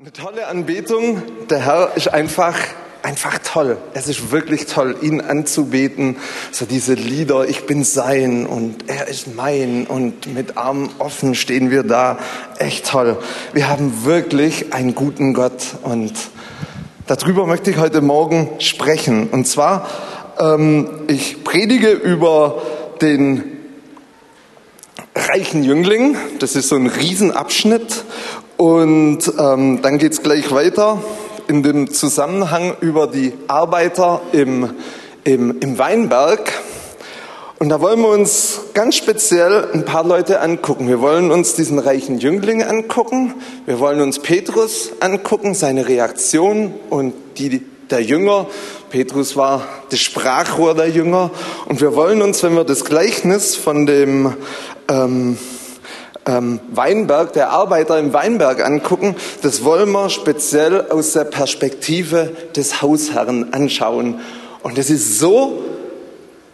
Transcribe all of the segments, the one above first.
Eine tolle Anbetung. Der Herr ist einfach, einfach toll. Es ist wirklich toll, ihn anzubeten. So diese Lieder, ich bin sein und er ist mein und mit Armen offen stehen wir da. Echt toll. Wir haben wirklich einen guten Gott und darüber möchte ich heute Morgen sprechen. Und zwar, ähm, ich predige über den reichen Jüngling. Das ist so ein Riesenabschnitt. Und ähm, dann geht es gleich weiter in dem Zusammenhang über die Arbeiter im, im, im Weinberg. Und da wollen wir uns ganz speziell ein paar Leute angucken. Wir wollen uns diesen reichen Jüngling angucken. Wir wollen uns Petrus angucken, seine Reaktion und die der Jünger. Petrus war das Sprachrohr der Jünger. Und wir wollen uns, wenn wir das Gleichnis von dem ähm, ähm, Weinberg, der Arbeiter im Weinberg angucken, das wollen wir speziell aus der Perspektive des Hausherrn anschauen. Und es ist so,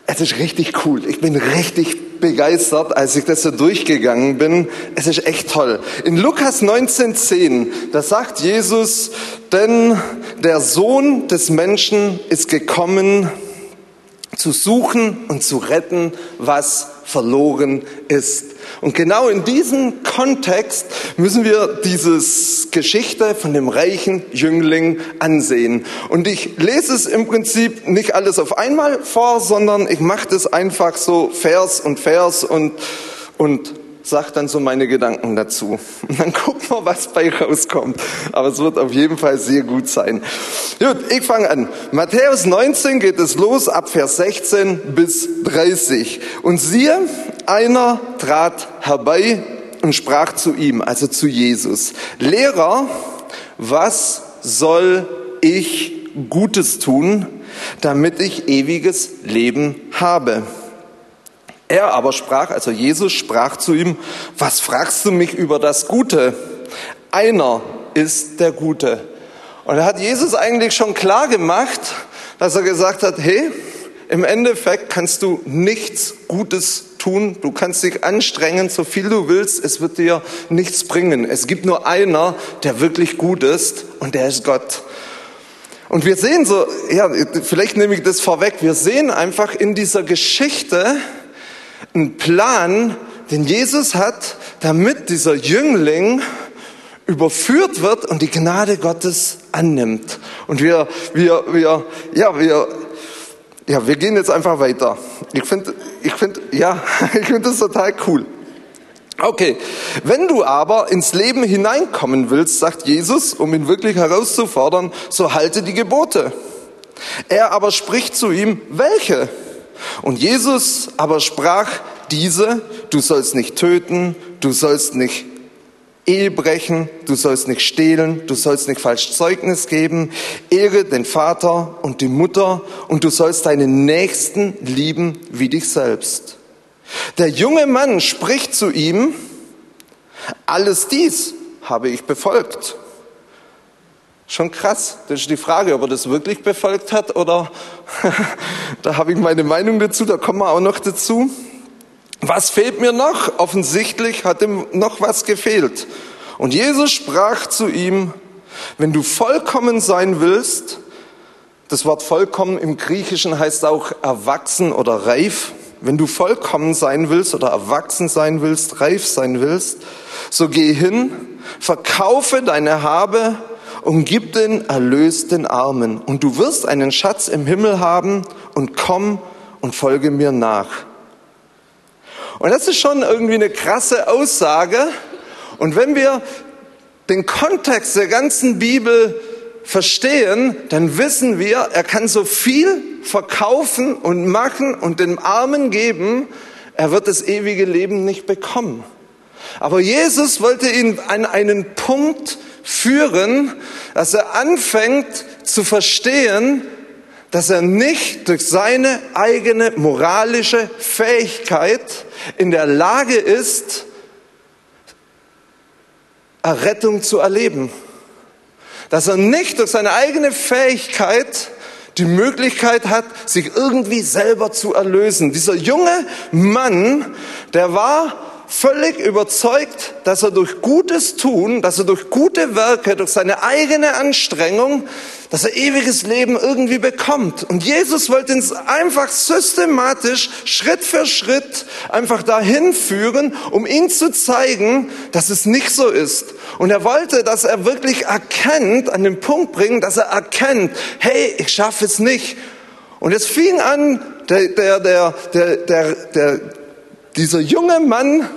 es ist richtig cool. Ich bin richtig begeistert, als ich das so durchgegangen bin. Es ist echt toll. In Lukas 19,10, da sagt Jesus, denn der Sohn des Menschen ist gekommen, zu suchen und zu retten, was verloren ist. Und genau in diesem Kontext müssen wir dieses Geschichte von dem reichen Jüngling ansehen. Und ich lese es im Prinzip nicht alles auf einmal vor, sondern ich mache das einfach so Vers und Vers und, und sag dann so meine Gedanken dazu. Und dann gucken wir, was bei rauskommt. Aber es wird auf jeden Fall sehr gut sein. Gut, ich fange an. Matthäus 19 geht es los ab Vers 16 bis 30. Und siehe, einer trat herbei und sprach zu ihm, also zu Jesus, Lehrer, was soll ich Gutes tun, damit ich ewiges Leben habe? Er aber sprach, also Jesus sprach zu ihm, was fragst du mich über das Gute? Einer ist der Gute. Und er hat Jesus eigentlich schon klar gemacht, dass er gesagt hat, hey, im Endeffekt kannst du nichts Gutes tun. Du kannst dich anstrengen, so viel du willst. Es wird dir nichts bringen. Es gibt nur einer, der wirklich gut ist und der ist Gott. Und wir sehen so, ja, vielleicht nehme ich das vorweg. Wir sehen einfach in dieser Geschichte, einen Plan, den Jesus hat, damit dieser Jüngling überführt wird und die Gnade Gottes annimmt. Und wir, wir, wir, ja, wir, ja, wir gehen jetzt einfach weiter. Ich finde, ich finde, ja, ich finde das total cool. Okay, wenn du aber ins Leben hineinkommen willst, sagt Jesus, um ihn wirklich herauszufordern, so halte die Gebote. Er aber spricht zu ihm, welche? Und Jesus aber sprach diese, du sollst nicht töten, du sollst nicht Ehe brechen, du sollst nicht stehlen, du sollst nicht falsch Zeugnis geben, ehre den Vater und die Mutter und du sollst deinen Nächsten lieben wie dich selbst. Der junge Mann spricht zu ihm, alles dies habe ich befolgt. Schon krass. Das ist die Frage, ob er das wirklich befolgt hat oder da habe ich meine Meinung dazu, da kommen wir auch noch dazu. Was fehlt mir noch? Offensichtlich hat ihm noch was gefehlt. Und Jesus sprach zu ihm, wenn du vollkommen sein willst, das Wort vollkommen im Griechischen heißt auch erwachsen oder reif. Wenn du vollkommen sein willst oder erwachsen sein willst, reif sein willst, so geh hin, verkaufe deine Habe und gib den Erlös den Armen. Und du wirst einen Schatz im Himmel haben und komm und folge mir nach. Und das ist schon irgendwie eine krasse Aussage. Und wenn wir den Kontext der ganzen Bibel verstehen, dann wissen wir, er kann so viel verkaufen und machen und den Armen geben, er wird das ewige Leben nicht bekommen. Aber Jesus wollte ihn an einen Punkt führen, dass er anfängt zu verstehen, dass er nicht durch seine eigene moralische Fähigkeit in der Lage ist, Errettung zu erleben. Dass er nicht durch seine eigene Fähigkeit die Möglichkeit hat, sich irgendwie selber zu erlösen. Dieser junge Mann, der war völlig überzeugt, dass er durch gutes Tun, dass er durch gute Werke, durch seine eigene Anstrengung, dass er ewiges Leben irgendwie bekommt. Und Jesus wollte uns einfach systematisch, Schritt für Schritt, einfach dahin führen, um ihn zu zeigen, dass es nicht so ist. Und er wollte, dass er wirklich erkennt, an den Punkt bringen, dass er erkennt, hey, ich schaffe es nicht. Und es fing an, der, der, der, der, der dieser junge Mann,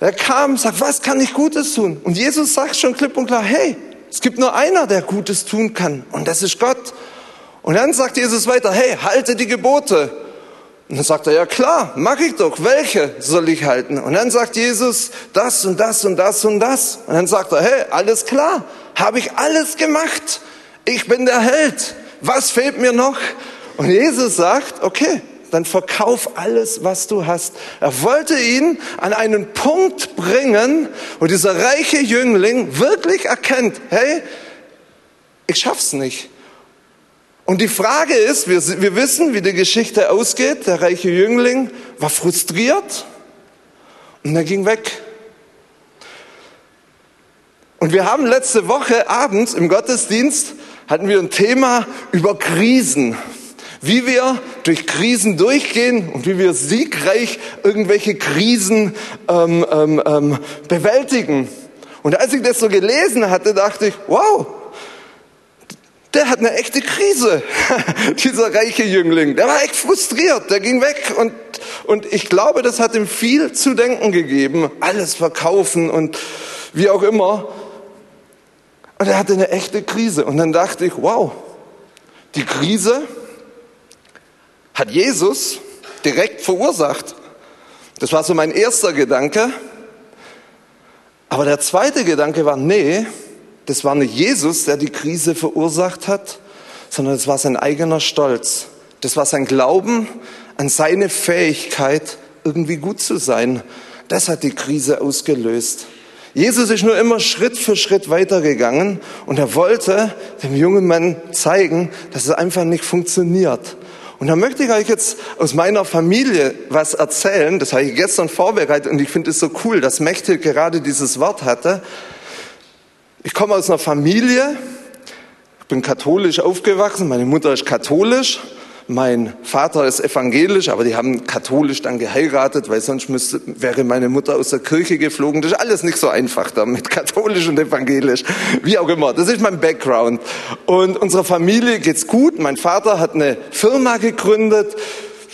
der kam, sagt, was kann ich Gutes tun? Und Jesus sagt schon klipp und klar, hey, es gibt nur einer, der Gutes tun kann, und das ist Gott. Und dann sagt Jesus weiter, hey, halte die Gebote. Und dann sagt er, ja klar, mach ich doch. Welche soll ich halten? Und dann sagt Jesus, das und das und das und das. Und dann sagt er, hey, alles klar, habe ich alles gemacht. Ich bin der Held. Was fehlt mir noch? Und Jesus sagt, okay, dann verkauf alles, was du hast. Er wollte ihn an einen Punkt bringen, wo dieser reiche Jüngling wirklich erkennt, hey, ich schaff's nicht. Und die Frage ist, wir, wir wissen, wie die Geschichte ausgeht. Der reiche Jüngling war frustriert und er ging weg. Und wir haben letzte Woche abends im Gottesdienst hatten wir ein Thema über Krisen wie wir durch Krisen durchgehen und wie wir siegreich irgendwelche Krisen ähm, ähm, ähm, bewältigen. Und als ich das so gelesen hatte, dachte ich, wow, der hat eine echte Krise, dieser reiche Jüngling. Der war echt frustriert, der ging weg und, und ich glaube, das hat ihm viel zu denken gegeben. Alles verkaufen und wie auch immer. Und er hatte eine echte Krise. Und dann dachte ich, wow, die Krise, hat Jesus direkt verursacht. Das war so mein erster Gedanke. Aber der zweite Gedanke war, nee, das war nicht Jesus, der die Krise verursacht hat, sondern es war sein eigener Stolz. Das war sein Glauben an seine Fähigkeit, irgendwie gut zu sein. Das hat die Krise ausgelöst. Jesus ist nur immer Schritt für Schritt weitergegangen und er wollte dem jungen Mann zeigen, dass es einfach nicht funktioniert. Und da möchte ich euch jetzt aus meiner Familie was erzählen. Das habe ich gestern vorbereitet und ich finde es so cool, dass Mechthild gerade dieses Wort hatte. Ich komme aus einer Familie, ich bin katholisch aufgewachsen, meine Mutter ist katholisch mein Vater ist evangelisch, aber die haben katholisch dann geheiratet, weil sonst müsste, wäre meine Mutter aus der Kirche geflogen. Das ist alles nicht so einfach da mit katholisch und evangelisch. Wie auch immer. Das ist mein Background. Und unserer Familie geht's gut. Mein Vater hat eine Firma gegründet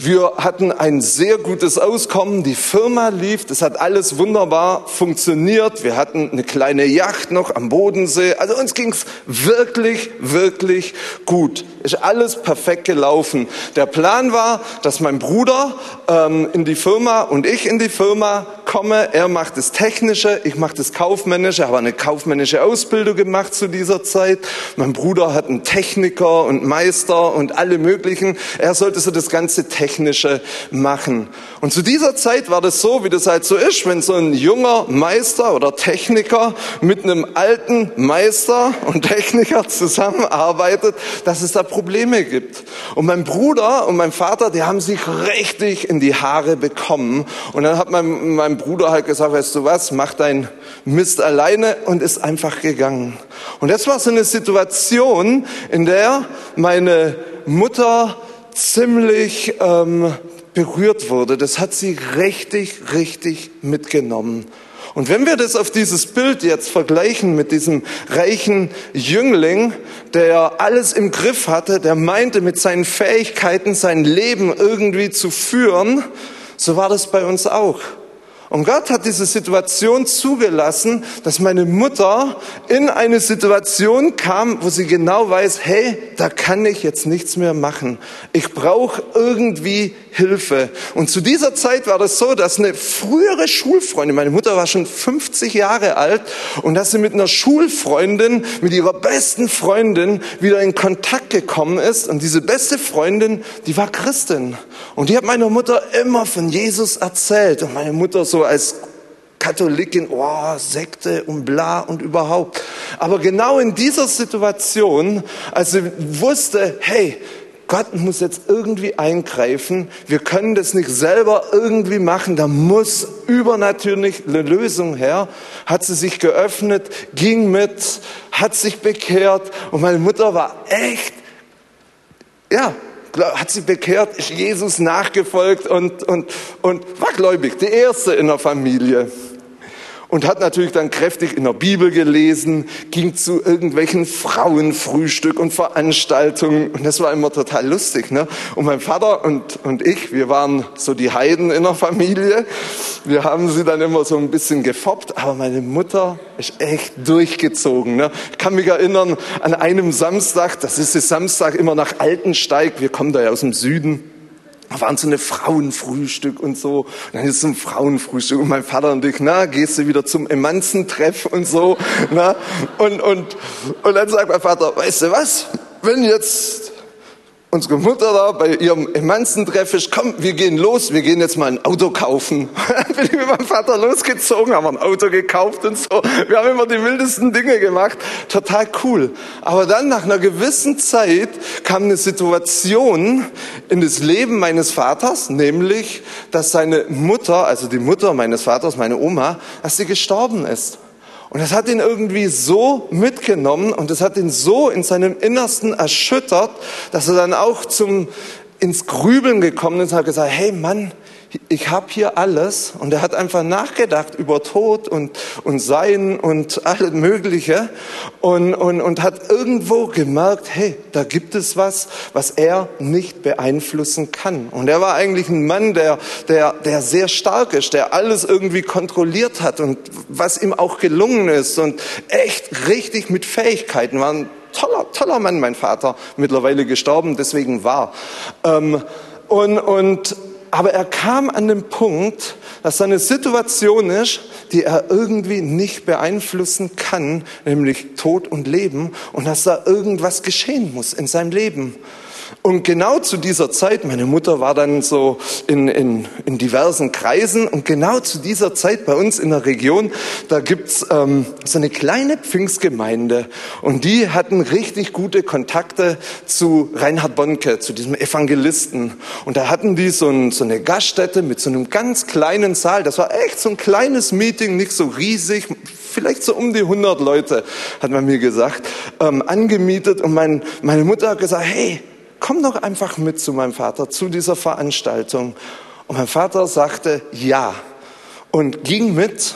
wir hatten ein sehr gutes Auskommen, die Firma lief, das hat alles wunderbar funktioniert. Wir hatten eine kleine Yacht noch am Bodensee. Also uns ging's wirklich, wirklich gut. Ist alles perfekt gelaufen. Der Plan war, dass mein Bruder ähm, in die Firma und ich in die Firma komme. Er macht das Technische, ich mache das Kaufmännische, habe eine kaufmännische Ausbildung gemacht zu dieser Zeit. Mein Bruder hat einen Techniker und Meister und alle möglichen. Er sollte so das ganze Technische machen. Und zu dieser Zeit war das so, wie das halt so ist, wenn so ein junger Meister oder Techniker mit einem alten Meister und Techniker zusammenarbeitet, dass es da Probleme gibt. Und mein Bruder und mein Vater, die haben sich richtig in die Haare bekommen. Und dann hat mein, mein Bruder halt gesagt, weißt du was, mach dein Mist alleine und ist einfach gegangen. Und das war so eine Situation, in der meine Mutter ziemlich ähm, berührt wurde. Das hat sie richtig, richtig mitgenommen. Und wenn wir das auf dieses Bild jetzt vergleichen mit diesem reichen Jüngling, der alles im Griff hatte, der meinte mit seinen Fähigkeiten sein Leben irgendwie zu führen, so war das bei uns auch. Und Gott hat diese Situation zugelassen, dass meine Mutter in eine Situation kam, wo sie genau weiß, hey, da kann ich jetzt nichts mehr machen. Ich brauche irgendwie Hilfe. Und zu dieser Zeit war das so, dass eine frühere Schulfreundin, meine Mutter war schon 50 Jahre alt, und dass sie mit einer Schulfreundin, mit ihrer besten Freundin wieder in Kontakt gekommen ist. Und diese beste Freundin, die war Christin. Und die hat meiner Mutter immer von Jesus erzählt. Und meine Mutter so als Katholikin, oh, Sekte und bla und überhaupt. Aber genau in dieser Situation, als sie wusste, hey, Gott muss jetzt irgendwie eingreifen. Wir können das nicht selber irgendwie machen. Da muss übernatürlich eine Lösung her. Hat sie sich geöffnet, ging mit, hat sich bekehrt und meine Mutter war echt, ja, hat sie bekehrt, ist Jesus nachgefolgt und, und, und war gläubig, die erste in der Familie und hat natürlich dann kräftig in der Bibel gelesen, ging zu irgendwelchen Frauenfrühstück und Veranstaltungen und das war immer total lustig. Ne? Und mein Vater und, und ich, wir waren so die Heiden in der Familie. Wir haben sie dann immer so ein bisschen gefoppt, aber meine Mutter ist echt durchgezogen. Ne? Ich kann mich erinnern an einem Samstag, das ist der Samstag immer nach Altensteig, wir kommen da ja aus dem Süden. Da waren so eine Frauenfrühstück und so. Und dann ist so ein Frauenfrühstück und mein Vater und ich, na, gehst du wieder zum Emanzentreff und so, na? Und, und, und dann sagt mein Vater, weißt du was? Wenn jetzt unsere Mutter da bei ihrem Emanzentreff ist, komm, wir gehen los, wir gehen jetzt mal ein Auto kaufen. Bin ich mit meinem Vater losgezogen, haben ein Auto gekauft und so. Wir haben immer die wildesten Dinge gemacht. Total cool. Aber dann nach einer gewissen Zeit kam eine Situation in das Leben meines Vaters, nämlich, dass seine Mutter, also die Mutter meines Vaters, meine Oma, dass sie gestorben ist. Und das hat ihn irgendwie so mitgenommen und das hat ihn so in seinem Innersten erschüttert, dass er dann auch zum, ins Grübeln gekommen ist und hat gesagt, hey Mann, ich habe hier alles und er hat einfach nachgedacht über Tod und, und Sein und alles Mögliche und, und, und hat irgendwo gemerkt, hey, da gibt es was, was er nicht beeinflussen kann. Und er war eigentlich ein Mann, der, der, der sehr stark ist, der alles irgendwie kontrolliert hat und was ihm auch gelungen ist und echt richtig mit Fähigkeiten war. Ein toller, toller Mann, mein Vater, mittlerweile gestorben, deswegen war. Ähm, und, und aber er kam an den Punkt, dass seine Situation ist, die er irgendwie nicht beeinflussen kann, nämlich Tod und Leben, und dass da irgendwas geschehen muss in seinem Leben. Und genau zu dieser Zeit, meine Mutter war dann so in, in, in diversen Kreisen und genau zu dieser Zeit bei uns in der Region, da gibt's ähm, so eine kleine Pfingstgemeinde und die hatten richtig gute Kontakte zu Reinhard Bonke, zu diesem Evangelisten. Und da hatten die so, ein, so eine Gaststätte mit so einem ganz kleinen Saal. Das war echt so ein kleines Meeting, nicht so riesig, vielleicht so um die 100 Leute, hat man mir gesagt, ähm, angemietet. Und mein, meine Mutter hat gesagt, hey, komm doch einfach mit zu meinem Vater, zu dieser Veranstaltung. Und mein Vater sagte ja und ging mit.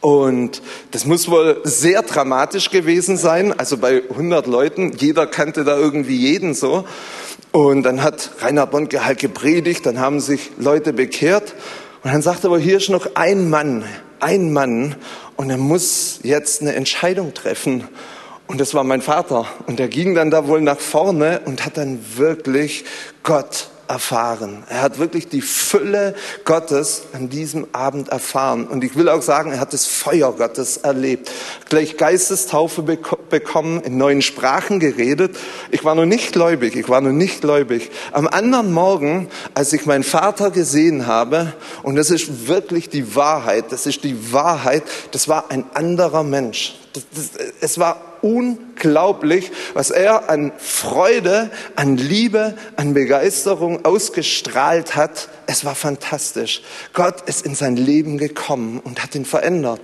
Und das muss wohl sehr dramatisch gewesen sein. Also bei 100 Leuten, jeder kannte da irgendwie jeden so. Und dann hat Rainer Bonke halt gepredigt, dann haben sich Leute bekehrt. Und dann sagte er, aber hier ist noch ein Mann, ein Mann. Und er muss jetzt eine Entscheidung treffen. Und das war mein Vater. Und er ging dann da wohl nach vorne und hat dann wirklich Gott erfahren. Er hat wirklich die Fülle Gottes an diesem Abend erfahren. Und ich will auch sagen, er hat das Feuer Gottes erlebt. Gleich Geistestaufe bekommen, in neuen Sprachen geredet. Ich war noch nicht gläubig, ich war noch nicht gläubig. Am anderen Morgen, als ich meinen Vater gesehen habe, und das ist wirklich die Wahrheit, das ist die Wahrheit, das war ein anderer Mensch. Das, das, es war unglaublich, was er an Freude, an Liebe, an Begeisterung ausgestrahlt hat. Es war fantastisch. Gott ist in sein Leben gekommen und hat ihn verändert.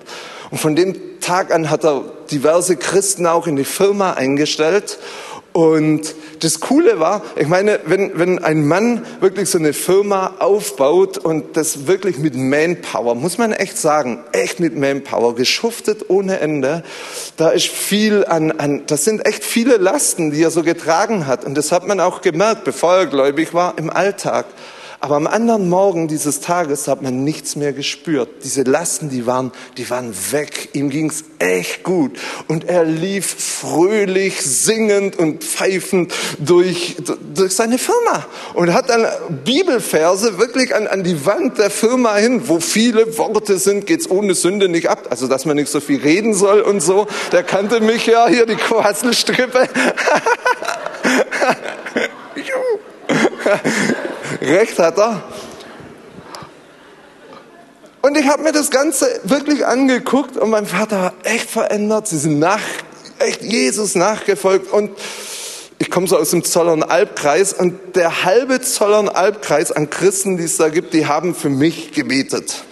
Und von dem Tag an hat er diverse Christen auch in die Firma eingestellt und das Coole war, ich meine, wenn, wenn ein Mann wirklich so eine Firma aufbaut und das wirklich mit Manpower, muss man echt sagen, echt mit Manpower, geschuftet ohne Ende, da ist viel an, an, das sind echt viele Lasten, die er so getragen hat. Und das hat man auch gemerkt, bevor er gläubig war, im Alltag. Aber am anderen Morgen dieses Tages hat man nichts mehr gespürt. Diese Lasten, die waren, die waren weg. Ihm ging's echt gut. Und er lief fröhlich, singend und pfeifend durch, durch seine Firma. Und hat dann Bibelverse wirklich an, an die Wand der Firma hin, wo viele Worte sind, geht's ohne Sünde nicht ab. Also, dass man nicht so viel reden soll und so. Der kannte mich ja, hier die Quasselstrippe. Recht hat er. Und ich habe mir das Ganze wirklich angeguckt und mein Vater war echt verändert. Sie sind nach, echt Jesus nachgefolgt und ich komme so aus dem Zollern Albkreis und der halbe Zollern Albkreis an Christen, die es da gibt, die haben für mich gebetet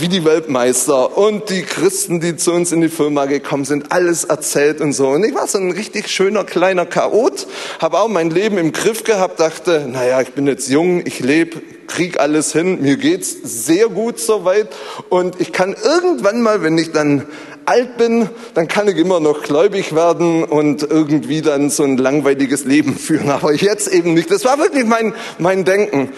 wie die Weltmeister und die Christen, die zu uns in die Firma gekommen sind, alles erzählt und so. Und ich war so ein richtig schöner kleiner Chaot, habe auch mein Leben im Griff gehabt, dachte, naja, ich bin jetzt jung, ich lebe, krieg alles hin, mir geht's sehr gut soweit und ich kann irgendwann mal, wenn ich dann alt bin, dann kann ich immer noch gläubig werden und irgendwie dann so ein langweiliges Leben führen. Aber jetzt eben nicht. Das war wirklich mein, mein Denken.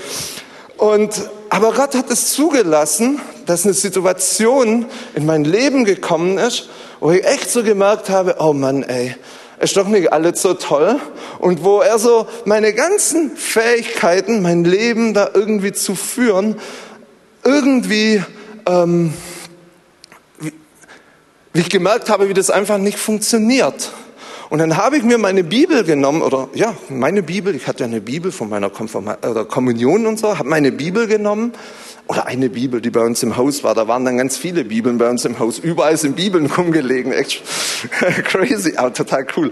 Und, aber Gott hat es zugelassen, dass eine Situation in mein Leben gekommen ist, wo ich echt so gemerkt habe, oh Mann, ey, ist doch nicht alles so toll. Und wo er so meine ganzen Fähigkeiten, mein Leben da irgendwie zu führen, irgendwie, ähm, wie, wie ich gemerkt habe, wie das einfach nicht funktioniert. Und dann habe ich mir meine Bibel genommen, oder ja, meine Bibel, ich hatte eine Bibel von meiner Konfirma oder Kommunion und so, habe meine Bibel genommen, oder eine Bibel, die bei uns im Haus war, da waren dann ganz viele Bibeln bei uns im Haus, überall sind Bibeln rumgelegen, echt crazy, aber total cool.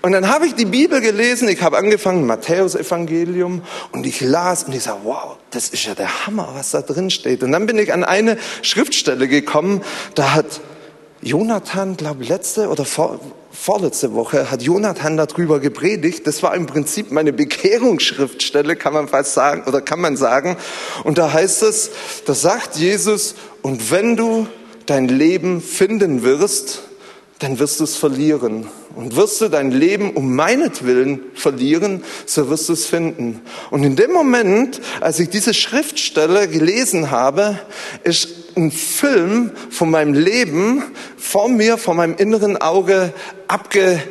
Und dann habe ich die Bibel gelesen, ich habe angefangen, Matthäus Evangelium, und ich las und ich sage, wow, das ist ja der Hammer, was da drin steht. Und dann bin ich an eine Schriftstelle gekommen, da hat Jonathan, glaube letzte oder vor, vorletzte Woche hat Jonathan darüber gepredigt. Das war im Prinzip meine Bekehrungsschriftstelle, kann man fast sagen, oder kann man sagen. Und da heißt es, da sagt Jesus, und wenn du dein Leben finden wirst, dann wirst du es verlieren. Und wirst du dein Leben um meinetwillen verlieren, so wirst du es finden. Und in dem Moment, als ich diese Schriftstelle gelesen habe, ist ein Film von meinem Leben vor mir, vor meinem inneren Auge abge,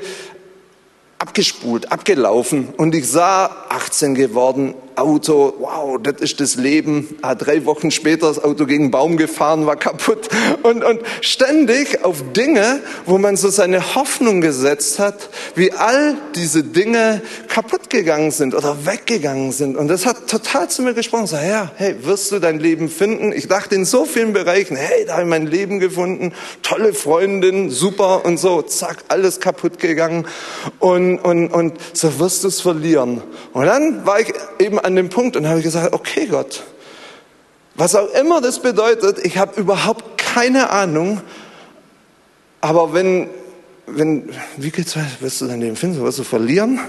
abgespult, abgelaufen. Und ich sah 18 geworden, Auto, wow, das ist das Leben. Ah, drei Wochen später das Auto gegen einen Baum gefahren, war kaputt. Und, und ständig auf Dinge, wo man so seine Hoffnung gesetzt hat, wie all diese Dinge kaputt gegangen sind oder weggegangen sind. Und das hat total zu mir gesprochen. So, ja, hey, wirst du dein Leben finden? Ich dachte in so vielen Bereichen, hey, da habe ich mein Leben gefunden, tolle Freundin, super und so, zack, alles kaputt gegangen. Und, und, und so wirst du es verlieren. Und dann war ich eben an dem Punkt und habe gesagt, okay Gott, was auch immer das bedeutet, ich habe überhaupt keine Ahnung, aber wenn, wenn, wie geht's weiter? Wirst du dein Leben finden? So wirst du verlieren?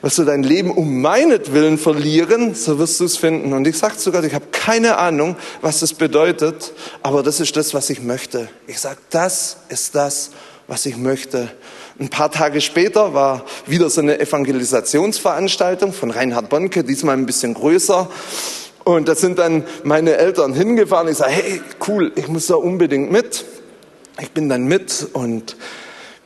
Wirst du dein Leben um meinetwillen verlieren? So wirst du es finden. Und ich sage zu Gott, ich habe keine Ahnung, was das bedeutet, aber das ist das, was ich möchte. Ich sage, das ist das, was ich möchte. Ein paar Tage später war wieder so eine Evangelisationsveranstaltung von Reinhard Bonke, diesmal ein bisschen größer. Und da sind dann meine Eltern hingefahren. Ich sage, hey, cool, ich muss da unbedingt mit. Ich bin dann mit und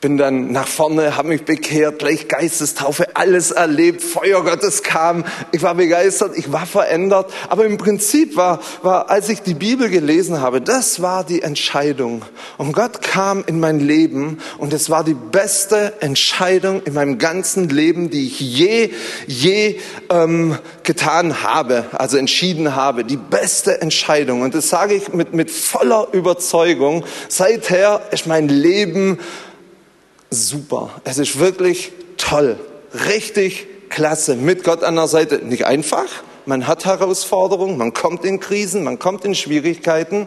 bin dann nach vorne, habe mich bekehrt, gleich Geistestaufe, alles erlebt, Feuer Gottes kam, ich war begeistert, ich war verändert. Aber im Prinzip war, war, als ich die Bibel gelesen habe, das war die Entscheidung. Und Gott kam in mein Leben und es war die beste Entscheidung in meinem ganzen Leben, die ich je, je ähm, getan habe, also entschieden habe. Die beste Entscheidung. Und das sage ich mit, mit voller Überzeugung. Seither ist mein Leben super. Es ist wirklich toll. Richtig klasse. Mit Gott an der Seite. Nicht einfach. Man hat Herausforderungen, man kommt in Krisen, man kommt in Schwierigkeiten.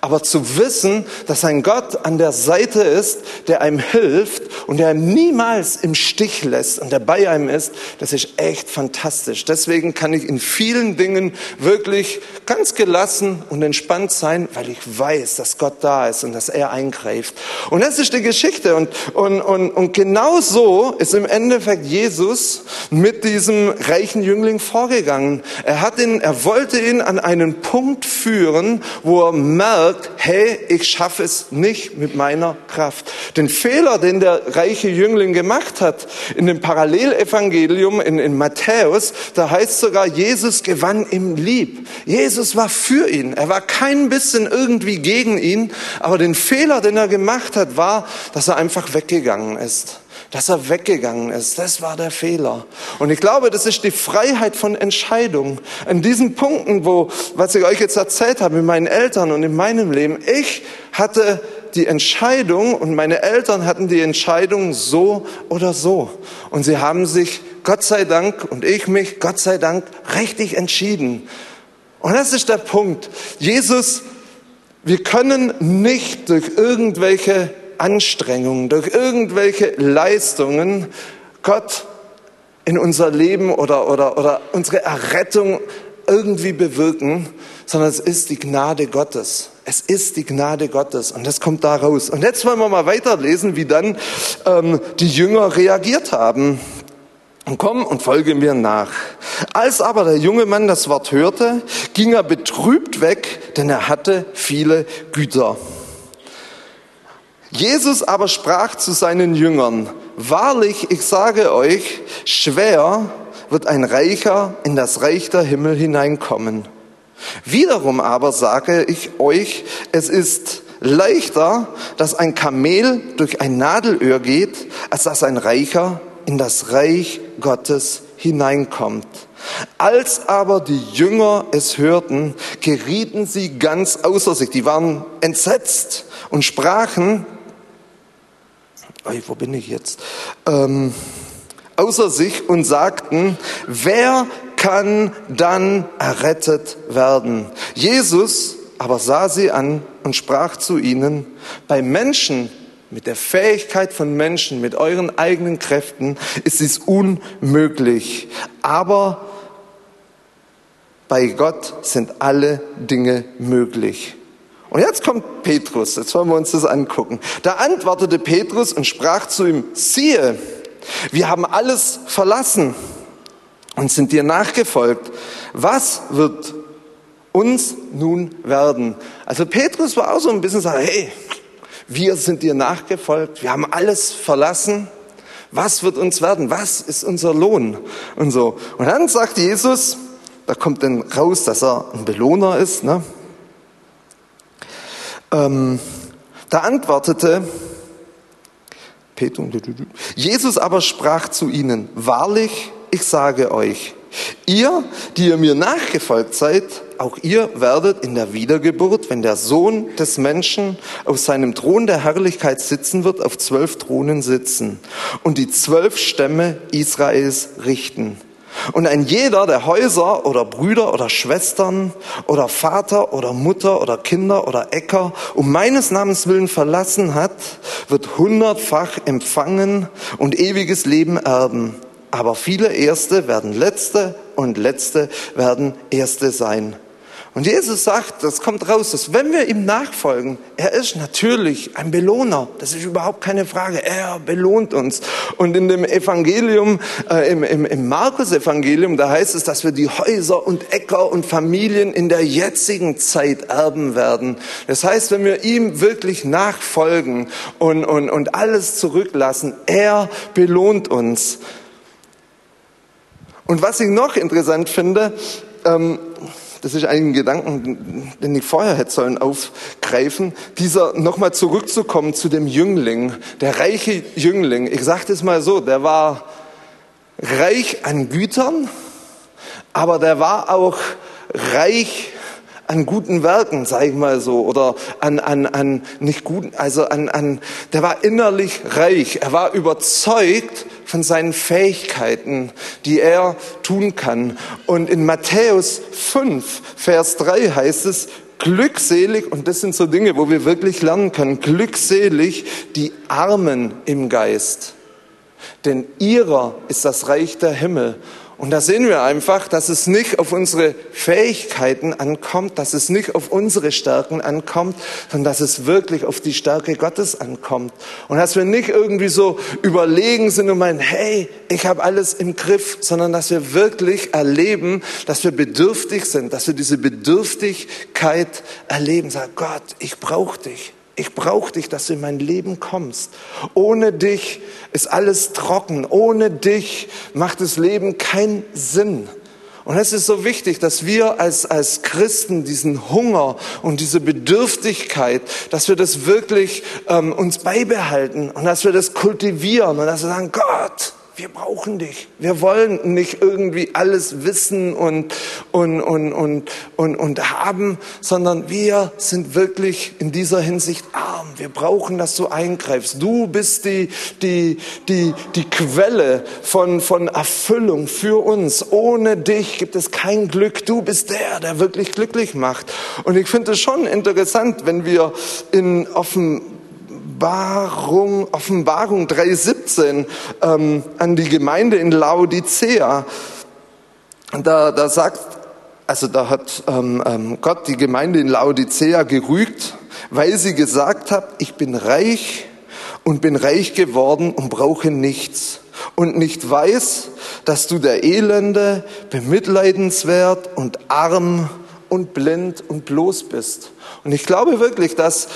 Aber zu wissen, dass ein Gott an der Seite ist, der einem hilft und der einem niemals im Stich lässt und der bei einem ist, das ist echt fantastisch. Deswegen kann ich in vielen Dingen wirklich ganz gelassen und entspannt sein, weil ich weiß, dass Gott da ist und dass er eingreift. Und das ist die Geschichte. Und, und, und, und genau so ist im Endeffekt Jesus mit diesem reichen Jüngling vorgegangen. Er hat ihn, er wollte ihn an einen Punkt führen, wo er merkt, merkt, hey, ich schaffe es nicht mit meiner Kraft. Den Fehler, den der reiche Jüngling gemacht hat, in dem Parallelevangelium in, in Matthäus, da heißt sogar, Jesus gewann ihm lieb. Jesus war für ihn. Er war kein bisschen irgendwie gegen ihn, aber den Fehler, den er gemacht hat, war, dass er einfach weggegangen ist dass er weggegangen ist. Das war der Fehler. Und ich glaube, das ist die Freiheit von Entscheidung. An diesen Punkten, wo, was ich euch jetzt erzählt habe, mit meinen Eltern und in meinem Leben, ich hatte die Entscheidung und meine Eltern hatten die Entscheidung so oder so. Und sie haben sich Gott sei Dank, und ich mich, Gott sei Dank, richtig entschieden. Und das ist der Punkt. Jesus, wir können nicht durch irgendwelche Anstrengungen, durch irgendwelche Leistungen Gott in unser Leben oder, oder, oder unsere Errettung irgendwie bewirken, sondern es ist die Gnade Gottes. Es ist die Gnade Gottes und das kommt da raus. Und jetzt wollen wir mal weiterlesen, wie dann ähm, die Jünger reagiert haben. Und komm und folge mir nach. Als aber der junge Mann das Wort hörte, ging er betrübt weg, denn er hatte viele Güter. Jesus aber sprach zu seinen Jüngern, wahrlich, ich sage euch, schwer wird ein Reicher in das Reich der Himmel hineinkommen. Wiederum aber sage ich euch, es ist leichter, dass ein Kamel durch ein Nadelöhr geht, als dass ein Reicher in das Reich Gottes hineinkommt. Als aber die Jünger es hörten, gerieten sie ganz außer sich. Die waren entsetzt und sprachen, wo bin ich jetzt? Ähm, außer sich und sagten, wer kann dann errettet werden? Jesus aber sah sie an und sprach zu ihnen, bei Menschen, mit der Fähigkeit von Menschen, mit euren eigenen Kräften ist es unmöglich. Aber bei Gott sind alle Dinge möglich. Und jetzt kommt Petrus, jetzt wollen wir uns das angucken. Da antwortete Petrus und sprach zu ihm, siehe, wir haben alles verlassen und sind dir nachgefolgt. Was wird uns nun werden? Also Petrus war auch so ein bisschen so, hey, wir sind dir nachgefolgt, wir haben alles verlassen. Was wird uns werden? Was ist unser Lohn? Und so. Und dann sagt Jesus, da kommt dann raus, dass er ein Belohner ist, ne? Ähm, da antwortete Jesus aber sprach zu ihnen, wahrlich, ich sage euch, ihr, die ihr mir nachgefolgt seid, auch ihr werdet in der Wiedergeburt, wenn der Sohn des Menschen auf seinem Thron der Herrlichkeit sitzen wird, auf zwölf Thronen sitzen und die zwölf Stämme Israels richten. Und ein jeder, der Häuser oder Brüder oder Schwestern oder Vater oder Mutter oder Kinder oder Äcker um meines Namens willen verlassen hat, wird hundertfach empfangen und ewiges Leben erben. Aber viele Erste werden Letzte und Letzte werden Erste sein. Und Jesus sagt, das kommt raus, dass wenn wir ihm nachfolgen, er ist natürlich ein Belohner. Das ist überhaupt keine Frage. Er belohnt uns. Und in dem Evangelium, äh, im, im, im Markus-Evangelium, da heißt es, dass wir die Häuser und Äcker und Familien in der jetzigen Zeit erben werden. Das heißt, wenn wir ihm wirklich nachfolgen und, und, und alles zurücklassen, er belohnt uns. Und was ich noch interessant finde, ähm, das ist ein Gedanken, den ich vorher hätte sollen aufgreifen, dieser nochmal zurückzukommen zu dem Jüngling, der reiche Jüngling. Ich sage es mal so, der war reich an Gütern, aber der war auch reich an guten Werken, sage ich mal so, oder an, an, an nicht guten, also an, an, der war innerlich reich. Er war überzeugt von seinen Fähigkeiten, die er tun kann. Und in Matthäus 5, Vers 3 heißt es, glückselig, und das sind so Dinge, wo wir wirklich lernen können, glückselig die Armen im Geist. Denn ihrer ist das Reich der Himmel. Und da sehen wir einfach, dass es nicht auf unsere Fähigkeiten ankommt, dass es nicht auf unsere Stärken ankommt, sondern dass es wirklich auf die Stärke Gottes ankommt. Und dass wir nicht irgendwie so überlegen sind und meinen, hey, ich habe alles im Griff, sondern dass wir wirklich erleben, dass wir bedürftig sind, dass wir diese Bedürftigkeit erleben. Sag Gott, ich brauche dich. Ich brauche dich, dass du in mein Leben kommst. Ohne dich ist alles trocken. Ohne dich macht das Leben keinen Sinn. Und es ist so wichtig, dass wir als, als Christen diesen Hunger und diese Bedürftigkeit, dass wir das wirklich ähm, uns beibehalten und dass wir das kultivieren und dass wir sagen, Gott, wir brauchen dich. Wir wollen nicht irgendwie alles wissen und, und, und, und, und, und haben, sondern wir sind wirklich in dieser Hinsicht arm. Wir brauchen, dass du eingreifst. Du bist die, die, die, die Quelle von, von Erfüllung für uns. Ohne dich gibt es kein Glück. Du bist der, der wirklich glücklich macht. Und ich finde es schon interessant, wenn wir in offen Offenbarung, Offenbarung 3,17 ähm, an die Gemeinde in Laodicea. Da, da sagt, also da hat ähm, ähm, Gott die Gemeinde in Laodicea gerügt, weil sie gesagt hat, ich bin reich und bin reich geworden und brauche nichts und nicht weiß, dass du der Elende, bemitleidenswert und arm und blind und bloß bist. Und ich glaube wirklich, dass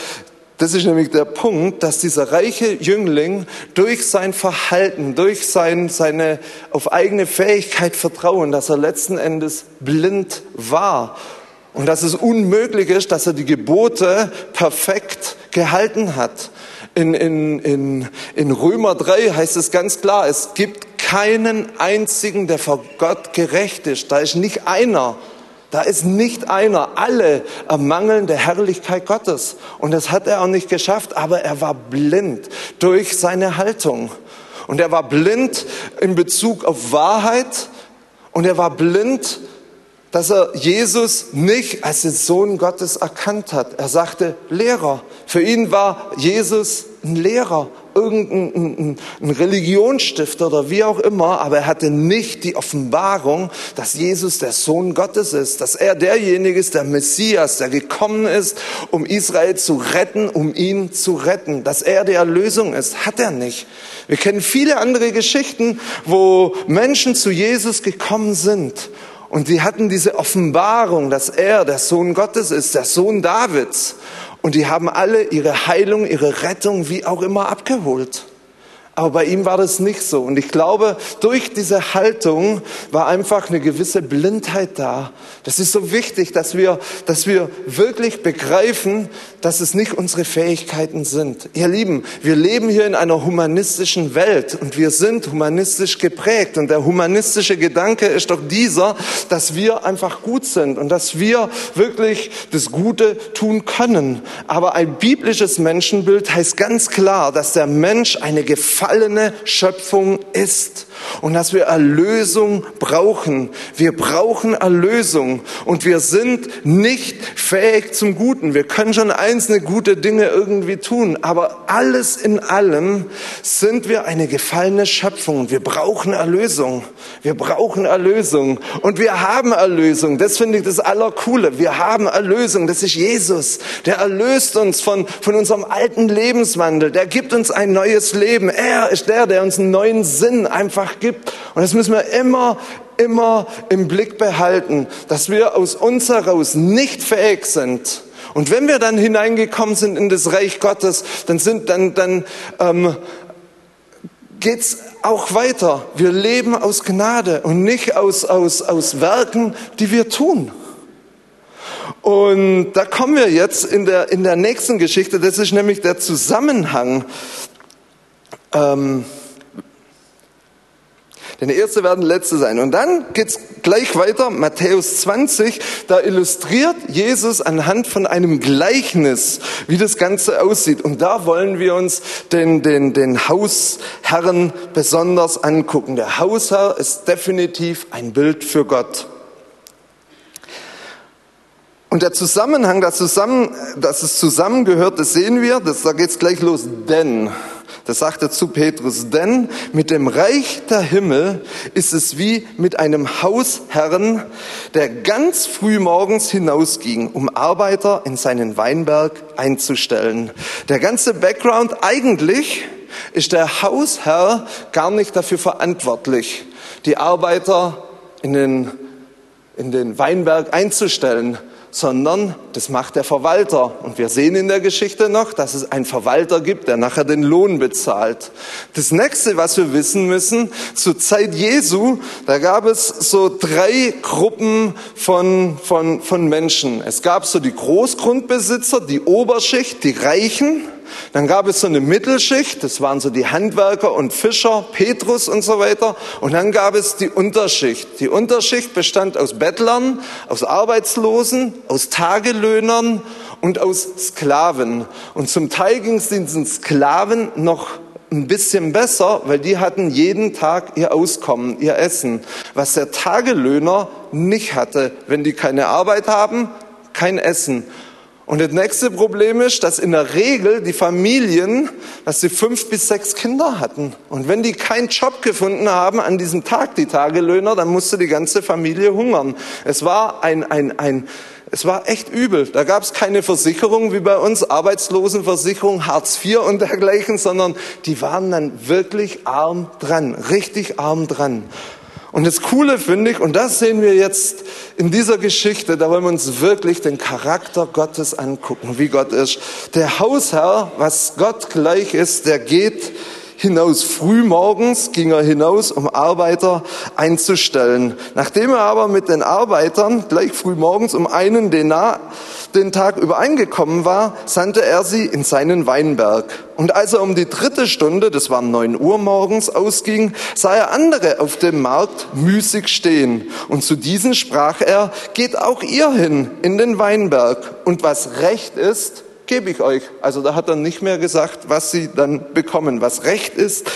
das ist nämlich der Punkt, dass dieser reiche Jüngling durch sein Verhalten, durch sein, seine auf eigene Fähigkeit vertrauen, dass er letzten Endes blind war und dass es unmöglich ist, dass er die Gebote perfekt gehalten hat. In, in, in, in Römer 3 heißt es ganz klar, es gibt keinen einzigen, der vor Gott gerecht ist. Da ist nicht einer, da ist nicht einer. Alle ermangeln der Herrlichkeit Gottes. Und das hat er auch nicht geschafft, aber er war blind durch seine Haltung. Und er war blind in Bezug auf Wahrheit. Und er war blind, dass er Jesus nicht als den Sohn Gottes erkannt hat. Er sagte Lehrer. Für ihn war Jesus ein Lehrer, irgendein ein Religionsstifter oder wie auch immer, aber er hatte nicht die Offenbarung, dass Jesus der Sohn Gottes ist, dass er derjenige ist, der Messias, der gekommen ist, um Israel zu retten, um ihn zu retten, dass er die Erlösung ist, hat er nicht. Wir kennen viele andere Geschichten, wo Menschen zu Jesus gekommen sind und sie hatten diese Offenbarung, dass er der Sohn Gottes ist, der Sohn Davids. Und die haben alle ihre Heilung, ihre Rettung, wie auch immer, abgeholt. Aber bei ihm war das nicht so. Und ich glaube, durch diese Haltung war einfach eine gewisse Blindheit da. Das ist so wichtig, dass wir, dass wir wirklich begreifen, dass es nicht unsere Fähigkeiten sind. Ihr Lieben, wir leben hier in einer humanistischen Welt und wir sind humanistisch geprägt. Und der humanistische Gedanke ist doch dieser, dass wir einfach gut sind und dass wir wirklich das Gute tun können. Aber ein biblisches Menschenbild heißt ganz klar, dass der Mensch eine Gefahr gefallene Schöpfung ist und dass wir Erlösung brauchen. Wir brauchen Erlösung und wir sind nicht fähig zum Guten. Wir können schon einzelne gute Dinge irgendwie tun, aber alles in allem sind wir eine gefallene Schöpfung. Wir brauchen Erlösung. Wir brauchen Erlösung und wir haben Erlösung. Das finde ich das Allercoole. Wir haben Erlösung. Das ist Jesus. Der erlöst uns von, von unserem alten Lebenswandel. Der gibt uns ein neues Leben. Er er ist der, der uns einen neuen Sinn einfach gibt. Und das müssen wir immer, immer im Blick behalten, dass wir aus uns heraus nicht fähig sind. Und wenn wir dann hineingekommen sind in das Reich Gottes, dann sind, dann, dann, ähm, geht's auch weiter. Wir leben aus Gnade und nicht aus, aus, aus Werken, die wir tun. Und da kommen wir jetzt in der, in der nächsten Geschichte. Das ist nämlich der Zusammenhang ähm, denn erste werden letzte sein. Und dann geht's gleich weiter, Matthäus 20, da illustriert Jesus anhand von einem Gleichnis, wie das Ganze aussieht. Und da wollen wir uns den, den, den Hausherren besonders angucken. Der Hausherr ist definitiv ein Bild für Gott. Und der Zusammenhang, das zusammen, dass es zusammengehört, das sehen wir, das, da geht's gleich los. Denn, das sagt er zu Petrus, denn mit dem Reich der Himmel ist es wie mit einem Hausherrn, der ganz früh morgens hinausging, um Arbeiter in seinen Weinberg einzustellen. Der ganze Background eigentlich ist der Hausherr gar nicht dafür verantwortlich, die Arbeiter in den, in den Weinberg einzustellen sondern das macht der Verwalter. Und wir sehen in der Geschichte noch, dass es einen Verwalter gibt, der nachher den Lohn bezahlt. Das nächste, was wir wissen müssen, zur Zeit Jesu, da gab es so drei Gruppen von, von, von Menschen. Es gab so die Großgrundbesitzer, die Oberschicht, die Reichen. Dann gab es so eine Mittelschicht, das waren so die Handwerker und Fischer, Petrus und so weiter. Und dann gab es die Unterschicht. Die Unterschicht bestand aus Bettlern, aus Arbeitslosen, aus Tagelöhnern und aus Sklaven. Und zum Teil ging es diesen Sklaven noch ein bisschen besser, weil die hatten jeden Tag ihr Auskommen, ihr Essen, was der Tagelöhner nicht hatte. Wenn die keine Arbeit haben, kein Essen. Und das nächste Problem ist, dass in der Regel die Familien, dass sie fünf bis sechs Kinder hatten. Und wenn die keinen Job gefunden haben an diesem Tag, die Tagelöhner, dann musste die ganze Familie hungern. Es war ein, ein, ein, es war echt übel. Da gab es keine Versicherung wie bei uns, Arbeitslosenversicherung, Hartz IV und dergleichen, sondern die waren dann wirklich arm dran, richtig arm dran. Und das Coole finde ich, und das sehen wir jetzt in dieser Geschichte, da wollen wir uns wirklich den Charakter Gottes angucken, wie Gott ist. Der Hausherr, was Gott gleich ist, der geht hinaus. Frühmorgens ging er hinaus, um Arbeiter einzustellen. Nachdem er aber mit den Arbeitern gleich frühmorgens um einen Denar den Tag übereingekommen war, sandte er sie in seinen Weinberg. Und als er um die dritte Stunde, das war neun Uhr morgens, ausging, sah er andere auf dem Markt müßig stehen. Und zu diesen sprach er, geht auch ihr hin in den Weinberg. Und was recht ist, gebe ich euch. Also da hat er nicht mehr gesagt, was sie dann bekommen. Was recht ist,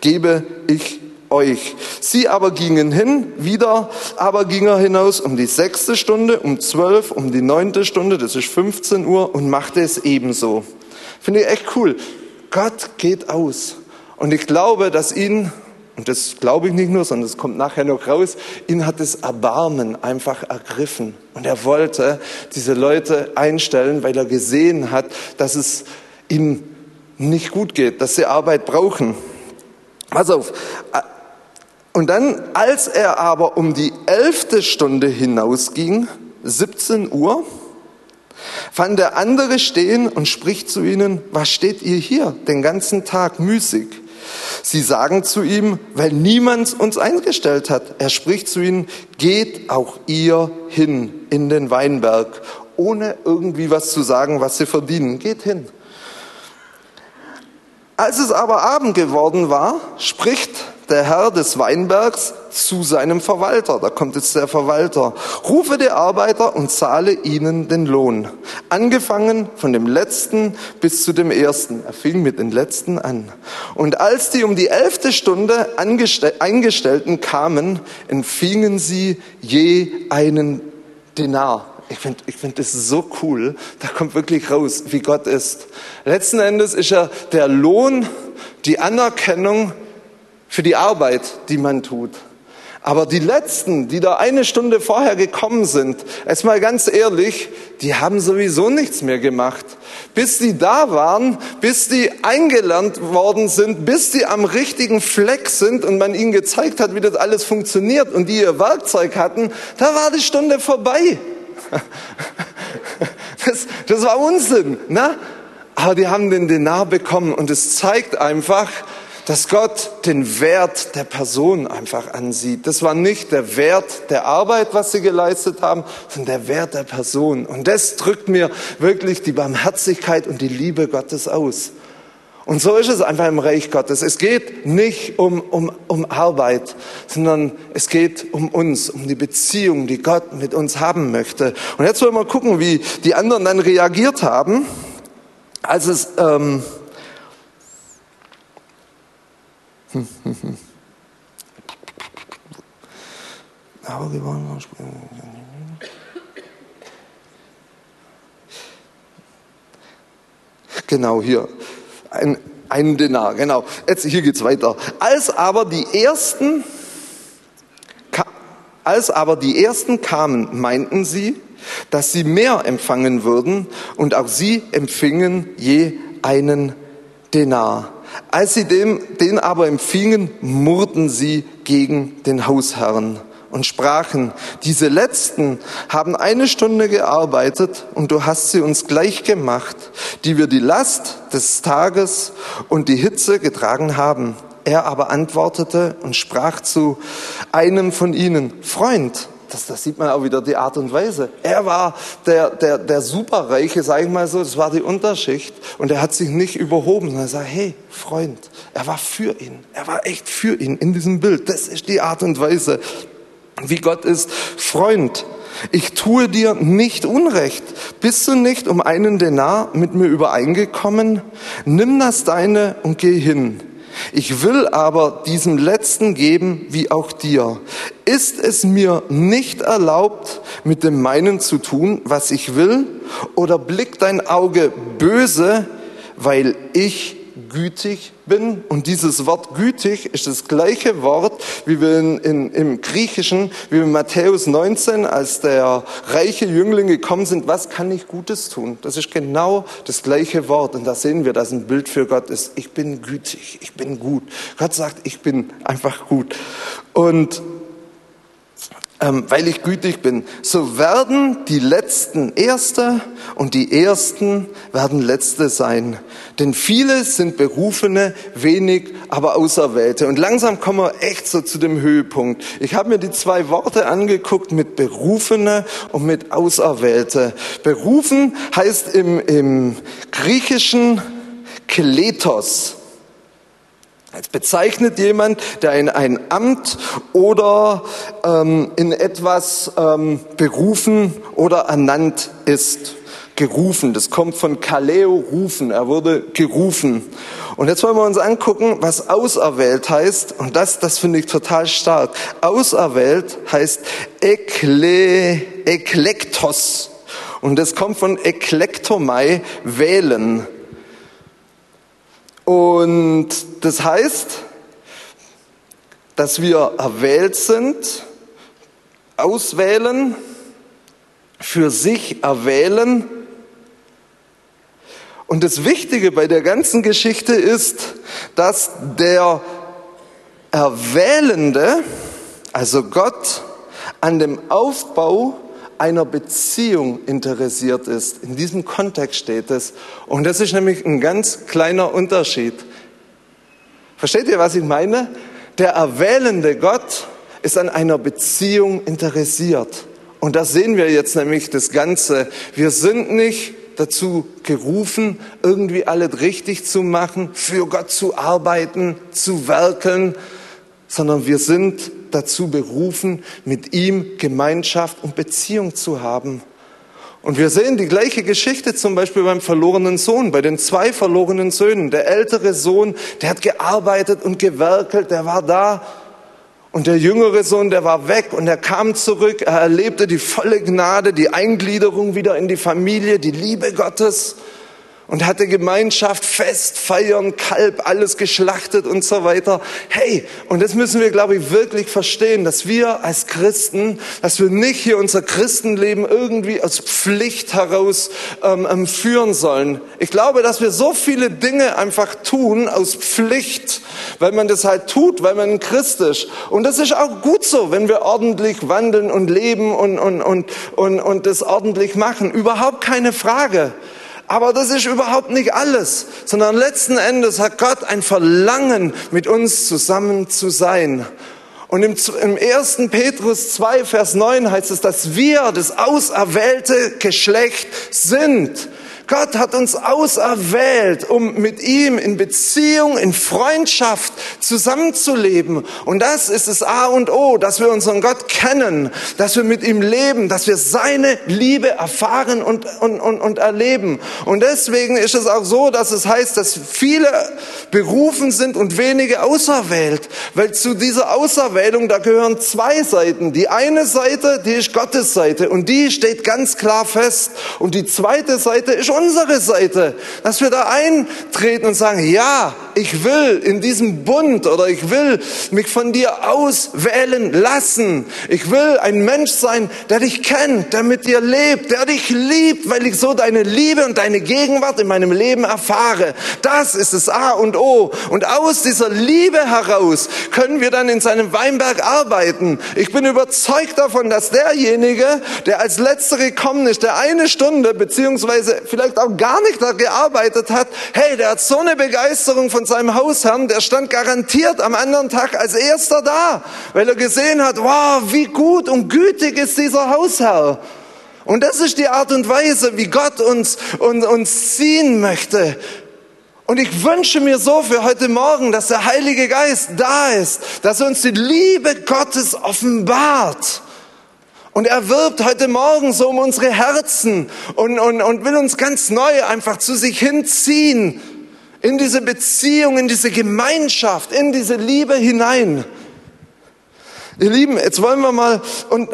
gebe ich euch. Sie aber gingen hin, wieder aber ging er hinaus um die sechste Stunde, um zwölf, um die neunte Stunde, das ist 15 Uhr und machte es ebenso. Finde ich echt cool. Gott geht aus. Und ich glaube, dass ihn und das glaube ich nicht nur, sondern es kommt nachher noch raus, ihn hat das Erbarmen einfach ergriffen. Und er wollte diese Leute einstellen, weil er gesehen hat, dass es ihnen nicht gut geht, dass sie Arbeit brauchen. Pass auf. Und dann, als er aber um die elfte Stunde hinausging, 17 Uhr, fand der andere stehen und spricht zu ihnen, was steht ihr hier den ganzen Tag müßig? Sie sagen zu ihm, weil niemand uns eingestellt hat. Er spricht zu ihnen, geht auch ihr hin in den Weinberg, ohne irgendwie was zu sagen, was sie verdienen. Geht hin. Als es aber Abend geworden war, spricht der Herr des Weinbergs zu seinem Verwalter. Da kommt jetzt der Verwalter. Rufe die Arbeiter und zahle ihnen den Lohn. Angefangen von dem letzten bis zu dem ersten. Er fing mit den letzten an. Und als die um die elfte Stunde Eingestellten kamen, empfingen sie je einen Denar. Ich finde ich find das so cool. Da kommt wirklich raus, wie Gott ist. Letzten Endes ist er der Lohn, die Anerkennung für die Arbeit, die man tut. Aber die letzten, die da eine Stunde vorher gekommen sind, jetzt mal ganz ehrlich, die haben sowieso nichts mehr gemacht. Bis die da waren, bis die eingelernt worden sind, bis die am richtigen Fleck sind und man ihnen gezeigt hat, wie das alles funktioniert und die ihr Werkzeug hatten, da war die Stunde vorbei. Das, das war Unsinn, ne? Aber die haben den Denar bekommen und es zeigt einfach, dass Gott den Wert der Person einfach ansieht. Das war nicht der Wert der Arbeit, was sie geleistet haben, sondern der Wert der Person. Und das drückt mir wirklich die Barmherzigkeit und die Liebe Gottes aus. Und so ist es einfach im Reich Gottes. Es geht nicht um, um, um Arbeit, sondern es geht um uns, um die Beziehung, die Gott mit uns haben möchte. Und jetzt wollen wir gucken, wie die anderen dann reagiert haben, als es... Ähm, Aber wir wollen mal Genau hier. Ein, ein Denar, genau. Jetzt, hier geht's weiter. Als aber die ersten, als aber die ersten kamen, meinten sie, dass sie mehr empfangen würden und auch sie empfingen je einen Denar. Als sie dem, den aber empfingen, murrten sie gegen den Hausherrn und sprachen, diese Letzten haben eine Stunde gearbeitet und du hast sie uns gleich gemacht, die wir die Last des Tages und die Hitze getragen haben. Er aber antwortete und sprach zu einem von ihnen, Freund, das, das sieht man auch wieder die Art und Weise. Er war der, der, der Superreiche, sage ich mal so, das war die Unterschicht. Und er hat sich nicht überhoben, sondern er sagt, hey, Freund, er war für ihn. Er war echt für ihn in diesem Bild. Das ist die Art und Weise, wie Gott ist. Freund, ich tue dir nicht Unrecht. Bist du nicht um einen Denar mit mir übereingekommen? Nimm das deine und geh hin. Ich will aber diesem Letzten geben, wie auch dir. Ist es mir nicht erlaubt, mit dem meinen zu tun, was ich will? Oder blickt dein Auge böse, weil ich gütig bin. Und dieses Wort gütig ist das gleiche Wort, wie wir in, in, im Griechischen, wie wir in Matthäus 19, als der reiche Jüngling gekommen sind, was kann ich Gutes tun? Das ist genau das gleiche Wort. Und da sehen wir, dass ein Bild für Gott ist. Ich bin gütig, ich bin gut. Gott sagt, ich bin einfach gut. Und ähm, weil ich gütig bin. So werden die Letzten Erste und die Ersten werden Letzte sein. Denn viele sind Berufene, wenig aber Auserwählte. Und langsam kommen wir echt so zu dem Höhepunkt. Ich habe mir die zwei Worte angeguckt mit Berufene und mit Auserwählte. Berufen heißt im, im Griechischen Kletos. Es bezeichnet jemand, der in ein Amt oder ähm, in etwas ähm, berufen oder ernannt ist. Gerufen, das kommt von Kaleo rufen, er wurde gerufen. Und jetzt wollen wir uns angucken, was auserwählt heißt. Und das, das finde ich total stark. Auserwählt heißt ekle, eklektos. Und das kommt von eklektomai, wählen. Und das heißt, dass wir erwählt sind, auswählen, für sich erwählen. Und das Wichtige bei der ganzen Geschichte ist, dass der Erwählende, also Gott, an dem Aufbau einer Beziehung interessiert ist. In diesem Kontext steht es. Und das ist nämlich ein ganz kleiner Unterschied. Versteht ihr, was ich meine? Der erwählende Gott ist an einer Beziehung interessiert. Und da sehen wir jetzt nämlich das Ganze. Wir sind nicht dazu gerufen, irgendwie alles richtig zu machen, für Gott zu arbeiten, zu werkeln, sondern wir sind dazu berufen, mit ihm Gemeinschaft und Beziehung zu haben. Und wir sehen die gleiche Geschichte zum Beispiel beim verlorenen Sohn, bei den zwei verlorenen Söhnen. Der ältere Sohn, der hat gearbeitet und gewerkelt, der war da. Und der jüngere Sohn, der war weg und er kam zurück. Er erlebte die volle Gnade, die Eingliederung wieder in die Familie, die Liebe Gottes und hatte Gemeinschaft, Fest, Feiern, Kalb, alles geschlachtet und so weiter. Hey, und das müssen wir, glaube ich, wirklich verstehen, dass wir als Christen, dass wir nicht hier unser Christenleben irgendwie aus Pflicht heraus ähm, ähm führen sollen. Ich glaube, dass wir so viele Dinge einfach tun aus Pflicht, weil man das halt tut, weil man ein Christ ist. Und das ist auch gut so, wenn wir ordentlich wandeln und leben und, und, und, und, und das ordentlich machen. Überhaupt keine Frage. Aber das ist überhaupt nicht alles, sondern letzten Endes hat Gott ein Verlangen, mit uns zusammen zu sein. Und im, im 1. Petrus 2, Vers 9 heißt es, dass wir das auserwählte Geschlecht sind. Gott hat uns auserwählt, um mit ihm in Beziehung, in Freundschaft zusammenzuleben. Und das ist das A und O, dass wir unseren Gott kennen, dass wir mit ihm leben, dass wir seine Liebe erfahren und, und, und, und erleben. Und deswegen ist es auch so, dass es heißt, dass viele berufen sind und wenige auserwählt. Weil zu dieser Auserwählung, da gehören zwei Seiten. Die eine Seite, die ist Gottes Seite und die steht ganz klar fest. Und die zweite Seite ist unsere Seite, dass wir da eintreten und sagen, ja, ich will in diesem Bund oder ich will mich von dir auswählen lassen. Ich will ein Mensch sein, der dich kennt, der mit dir lebt, der dich liebt, weil ich so deine Liebe und deine Gegenwart in meinem Leben erfahre. Das ist das A und O. Und aus dieser Liebe heraus können wir dann in seinem Weinberg arbeiten. Ich bin überzeugt davon, dass derjenige, der als letzter gekommen ist, der eine Stunde beziehungsweise vielleicht auch gar nicht da gearbeitet hat, hey, der hat so eine Begeisterung von seinem Hausherrn, der stand garantiert am anderen Tag als erster da, weil er gesehen hat, wow, wie gut und gütig ist dieser Hausherr. Und das ist die Art und Weise, wie Gott uns, uns, uns ziehen möchte. Und ich wünsche mir so für heute Morgen, dass der Heilige Geist da ist, dass er uns die Liebe Gottes offenbart. Und er wirbt heute Morgen so um unsere Herzen und, und, und will uns ganz neu einfach zu sich hinziehen, in diese Beziehung, in diese Gemeinschaft, in diese Liebe hinein. Ihr Lieben, jetzt wollen wir mal, und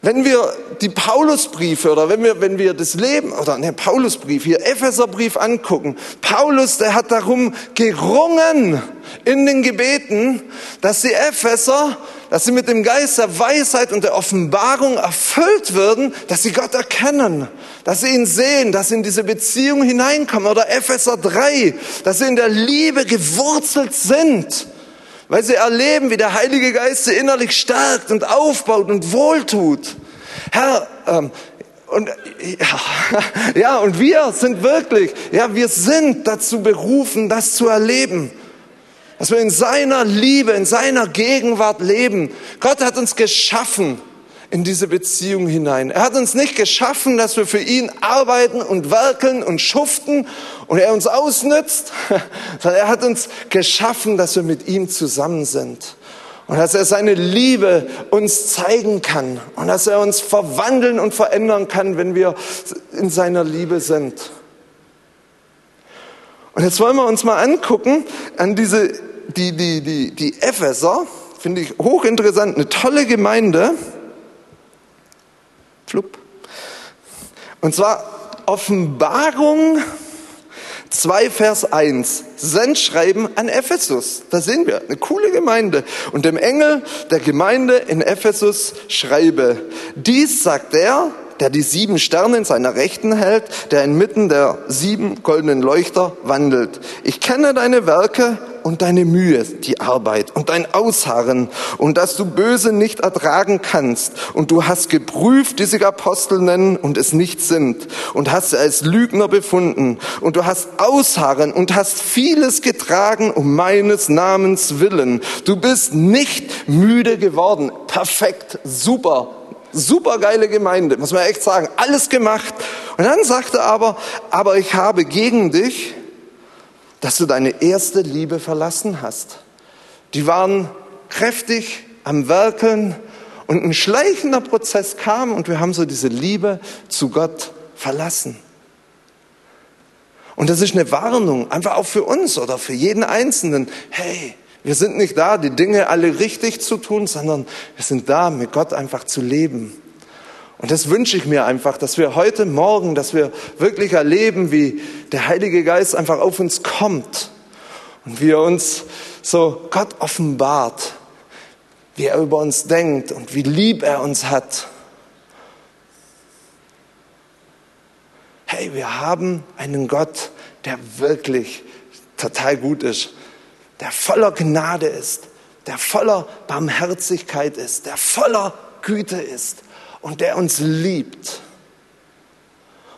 wenn wir die Paulusbriefe oder wenn wir, wenn wir das Leben oder ne Paulusbrief hier, Epheserbrief angucken, Paulus, der hat darum gerungen in den Gebeten, dass die Epheser, dass sie mit dem Geist der Weisheit und der Offenbarung erfüllt würden, dass sie Gott erkennen, dass sie ihn sehen, dass sie in diese Beziehung hineinkommen. Oder Epheser 3, dass sie in der Liebe gewurzelt sind weil sie erleben, wie der Heilige Geist sie innerlich stärkt und aufbaut und wohltut. Herr, ähm, und ja, ja, und wir sind wirklich, ja, wir sind dazu berufen, das zu erleben. Dass wir in seiner Liebe, in seiner Gegenwart leben. Gott hat uns geschaffen in diese Beziehung hinein. Er hat uns nicht geschaffen, dass wir für ihn arbeiten und werkeln und schuften und er uns ausnützt, sondern er hat uns geschaffen, dass wir mit ihm zusammen sind. Und dass er seine Liebe uns zeigen kann und dass er uns verwandeln und verändern kann, wenn wir in seiner Liebe sind. Und jetzt wollen wir uns mal angucken an diese, die, die, die, die Epheser, finde ich hochinteressant, eine tolle Gemeinde. Flupp. Und zwar Offenbarung 2 Vers 1. Sendschreiben an Ephesus. Da sehen wir, eine coole Gemeinde. Und dem Engel der Gemeinde in Ephesus schreibe, dies sagt er, der die sieben Sterne in seiner Rechten hält, der inmitten der sieben goldenen Leuchter wandelt. Ich kenne deine Werke und deine Mühe, die Arbeit und dein Ausharren und dass du Böse nicht ertragen kannst und du hast geprüft, die sich Apostel nennen und es nicht sind und hast sie als Lügner befunden und du hast Ausharren und hast vieles getragen um meines Namens willen. Du bist nicht müde geworden. Perfekt, super, Super geile Gemeinde, muss man echt sagen. Alles gemacht. Und dann sagte er aber, aber ich habe gegen dich, dass du deine erste Liebe verlassen hast. Die waren kräftig am Werkeln und ein schleichender Prozess kam und wir haben so diese Liebe zu Gott verlassen. Und das ist eine Warnung, einfach auch für uns oder für jeden Einzelnen. Hey, wir sind nicht da, die Dinge alle richtig zu tun, sondern wir sind da, mit Gott einfach zu leben. Und das wünsche ich mir einfach, dass wir heute Morgen, dass wir wirklich erleben, wie der Heilige Geist einfach auf uns kommt und wie er uns so Gott offenbart, wie er über uns denkt und wie lieb er uns hat. Hey, wir haben einen Gott, der wirklich total gut ist der voller Gnade ist, der voller Barmherzigkeit ist, der voller Güte ist und der uns liebt.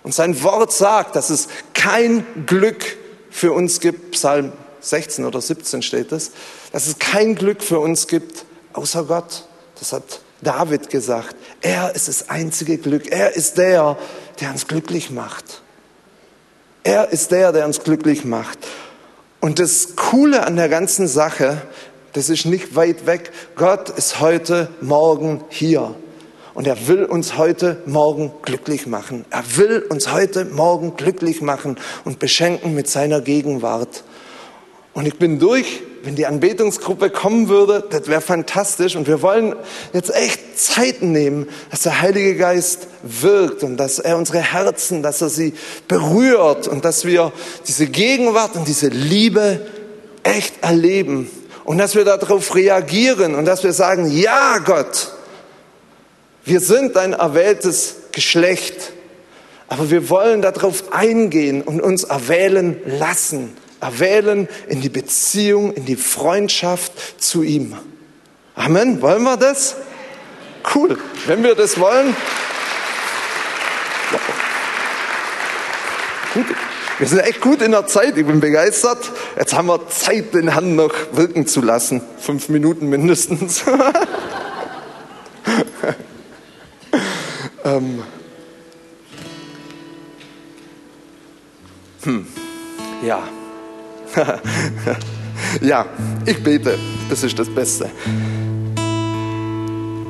Und sein Wort sagt, dass es kein Glück für uns gibt, Psalm 16 oder 17 steht es, dass es kein Glück für uns gibt außer Gott. Das hat David gesagt. Er ist das einzige Glück. Er ist der, der uns glücklich macht. Er ist der, der uns glücklich macht. Und das Coole an der ganzen Sache, das ist nicht weit weg. Gott ist heute Morgen hier. Und er will uns heute Morgen glücklich machen. Er will uns heute Morgen glücklich machen und beschenken mit seiner Gegenwart. Und ich bin durch wenn die Anbetungsgruppe kommen würde, das wäre fantastisch. Und wir wollen jetzt echt Zeit nehmen, dass der Heilige Geist wirkt und dass er unsere Herzen, dass er sie berührt und dass wir diese Gegenwart und diese Liebe echt erleben und dass wir darauf reagieren und dass wir sagen, ja Gott, wir sind ein erwähltes Geschlecht, aber wir wollen darauf eingehen und uns erwählen lassen erwählen in die Beziehung, in die Freundschaft zu ihm. Amen. Wollen wir das? Cool. Wenn wir das wollen. Gut. Wir sind echt gut in der Zeit. Ich bin begeistert. Jetzt haben wir Zeit, den Herrn noch wirken zu lassen. Fünf Minuten mindestens. ähm. hm. Ja. ja, ich bete. Das ist das Beste.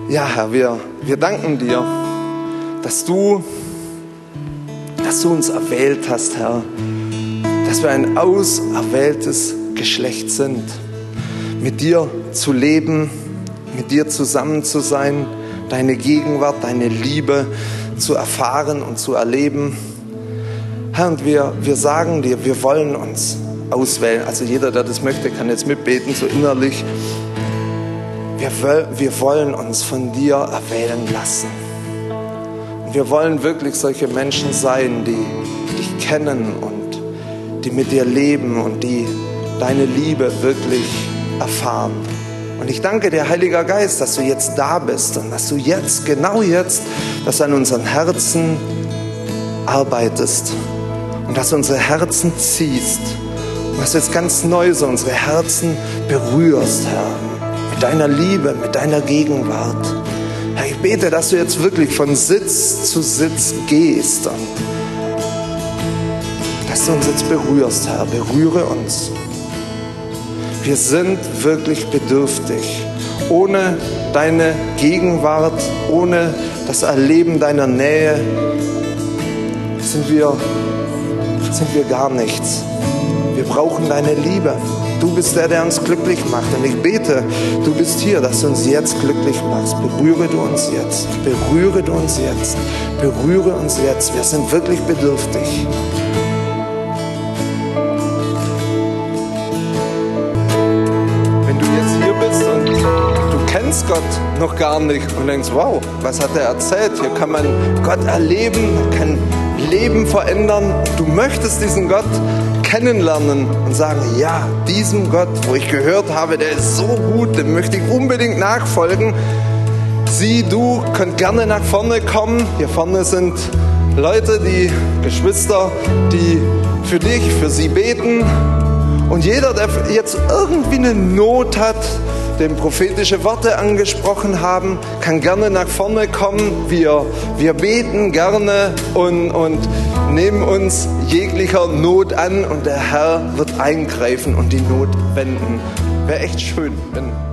Ja, Herr, wir, wir danken dir, dass du, dass du uns erwählt hast, Herr, dass wir ein auserwähltes Geschlecht sind, mit dir zu leben, mit dir zusammen zu sein, deine Gegenwart, deine Liebe zu erfahren und zu erleben. Herr, und wir, wir sagen dir, wir wollen uns auswählen. Also jeder, der das möchte, kann jetzt mitbeten, so innerlich. Wir, wir wollen uns von dir erwählen lassen. Und wir wollen wirklich solche Menschen sein, die dich kennen und die mit dir leben und die deine Liebe wirklich erfahren. Und ich danke dir, Heiliger Geist, dass du jetzt da bist und dass du jetzt, genau jetzt, dass an unseren Herzen arbeitest und dass du unsere Herzen ziehst und dass du jetzt ganz neu so unsere Herzen berührst, Herr, mit deiner Liebe, mit deiner Gegenwart. Herr, ich bete, dass du jetzt wirklich von Sitz zu Sitz gehst und dass du uns jetzt berührst, Herr. Berühre uns. Wir sind wirklich bedürftig. Ohne deine Gegenwart, ohne das Erleben deiner Nähe sind wir, sind wir gar nichts. Wir brauchen deine Liebe. Du bist der, der uns glücklich macht. Und ich bete, du bist hier, dass du uns jetzt glücklich machst. Berühre du uns jetzt. Berühre du uns jetzt. Berühre uns jetzt. Wir sind wirklich bedürftig. Du kennst Gott noch gar nicht und denkst, wow, was hat er erzählt? Hier kann man Gott erleben, kann Leben verändern. Du möchtest diesen Gott kennenlernen und sagen, ja, diesem Gott, wo ich gehört habe, der ist so gut, dem möchte ich unbedingt nachfolgen. Sie, du könnt gerne nach vorne kommen. Hier vorne sind Leute, die Geschwister, die für dich, für sie beten. Und jeder, der jetzt irgendwie eine Not hat, dem prophetische Worte angesprochen haben, kann gerne nach vorne kommen. Wir, wir beten gerne und, und nehmen uns jeglicher Not an und der Herr wird eingreifen und die Not wenden. Wäre echt schön, wenn.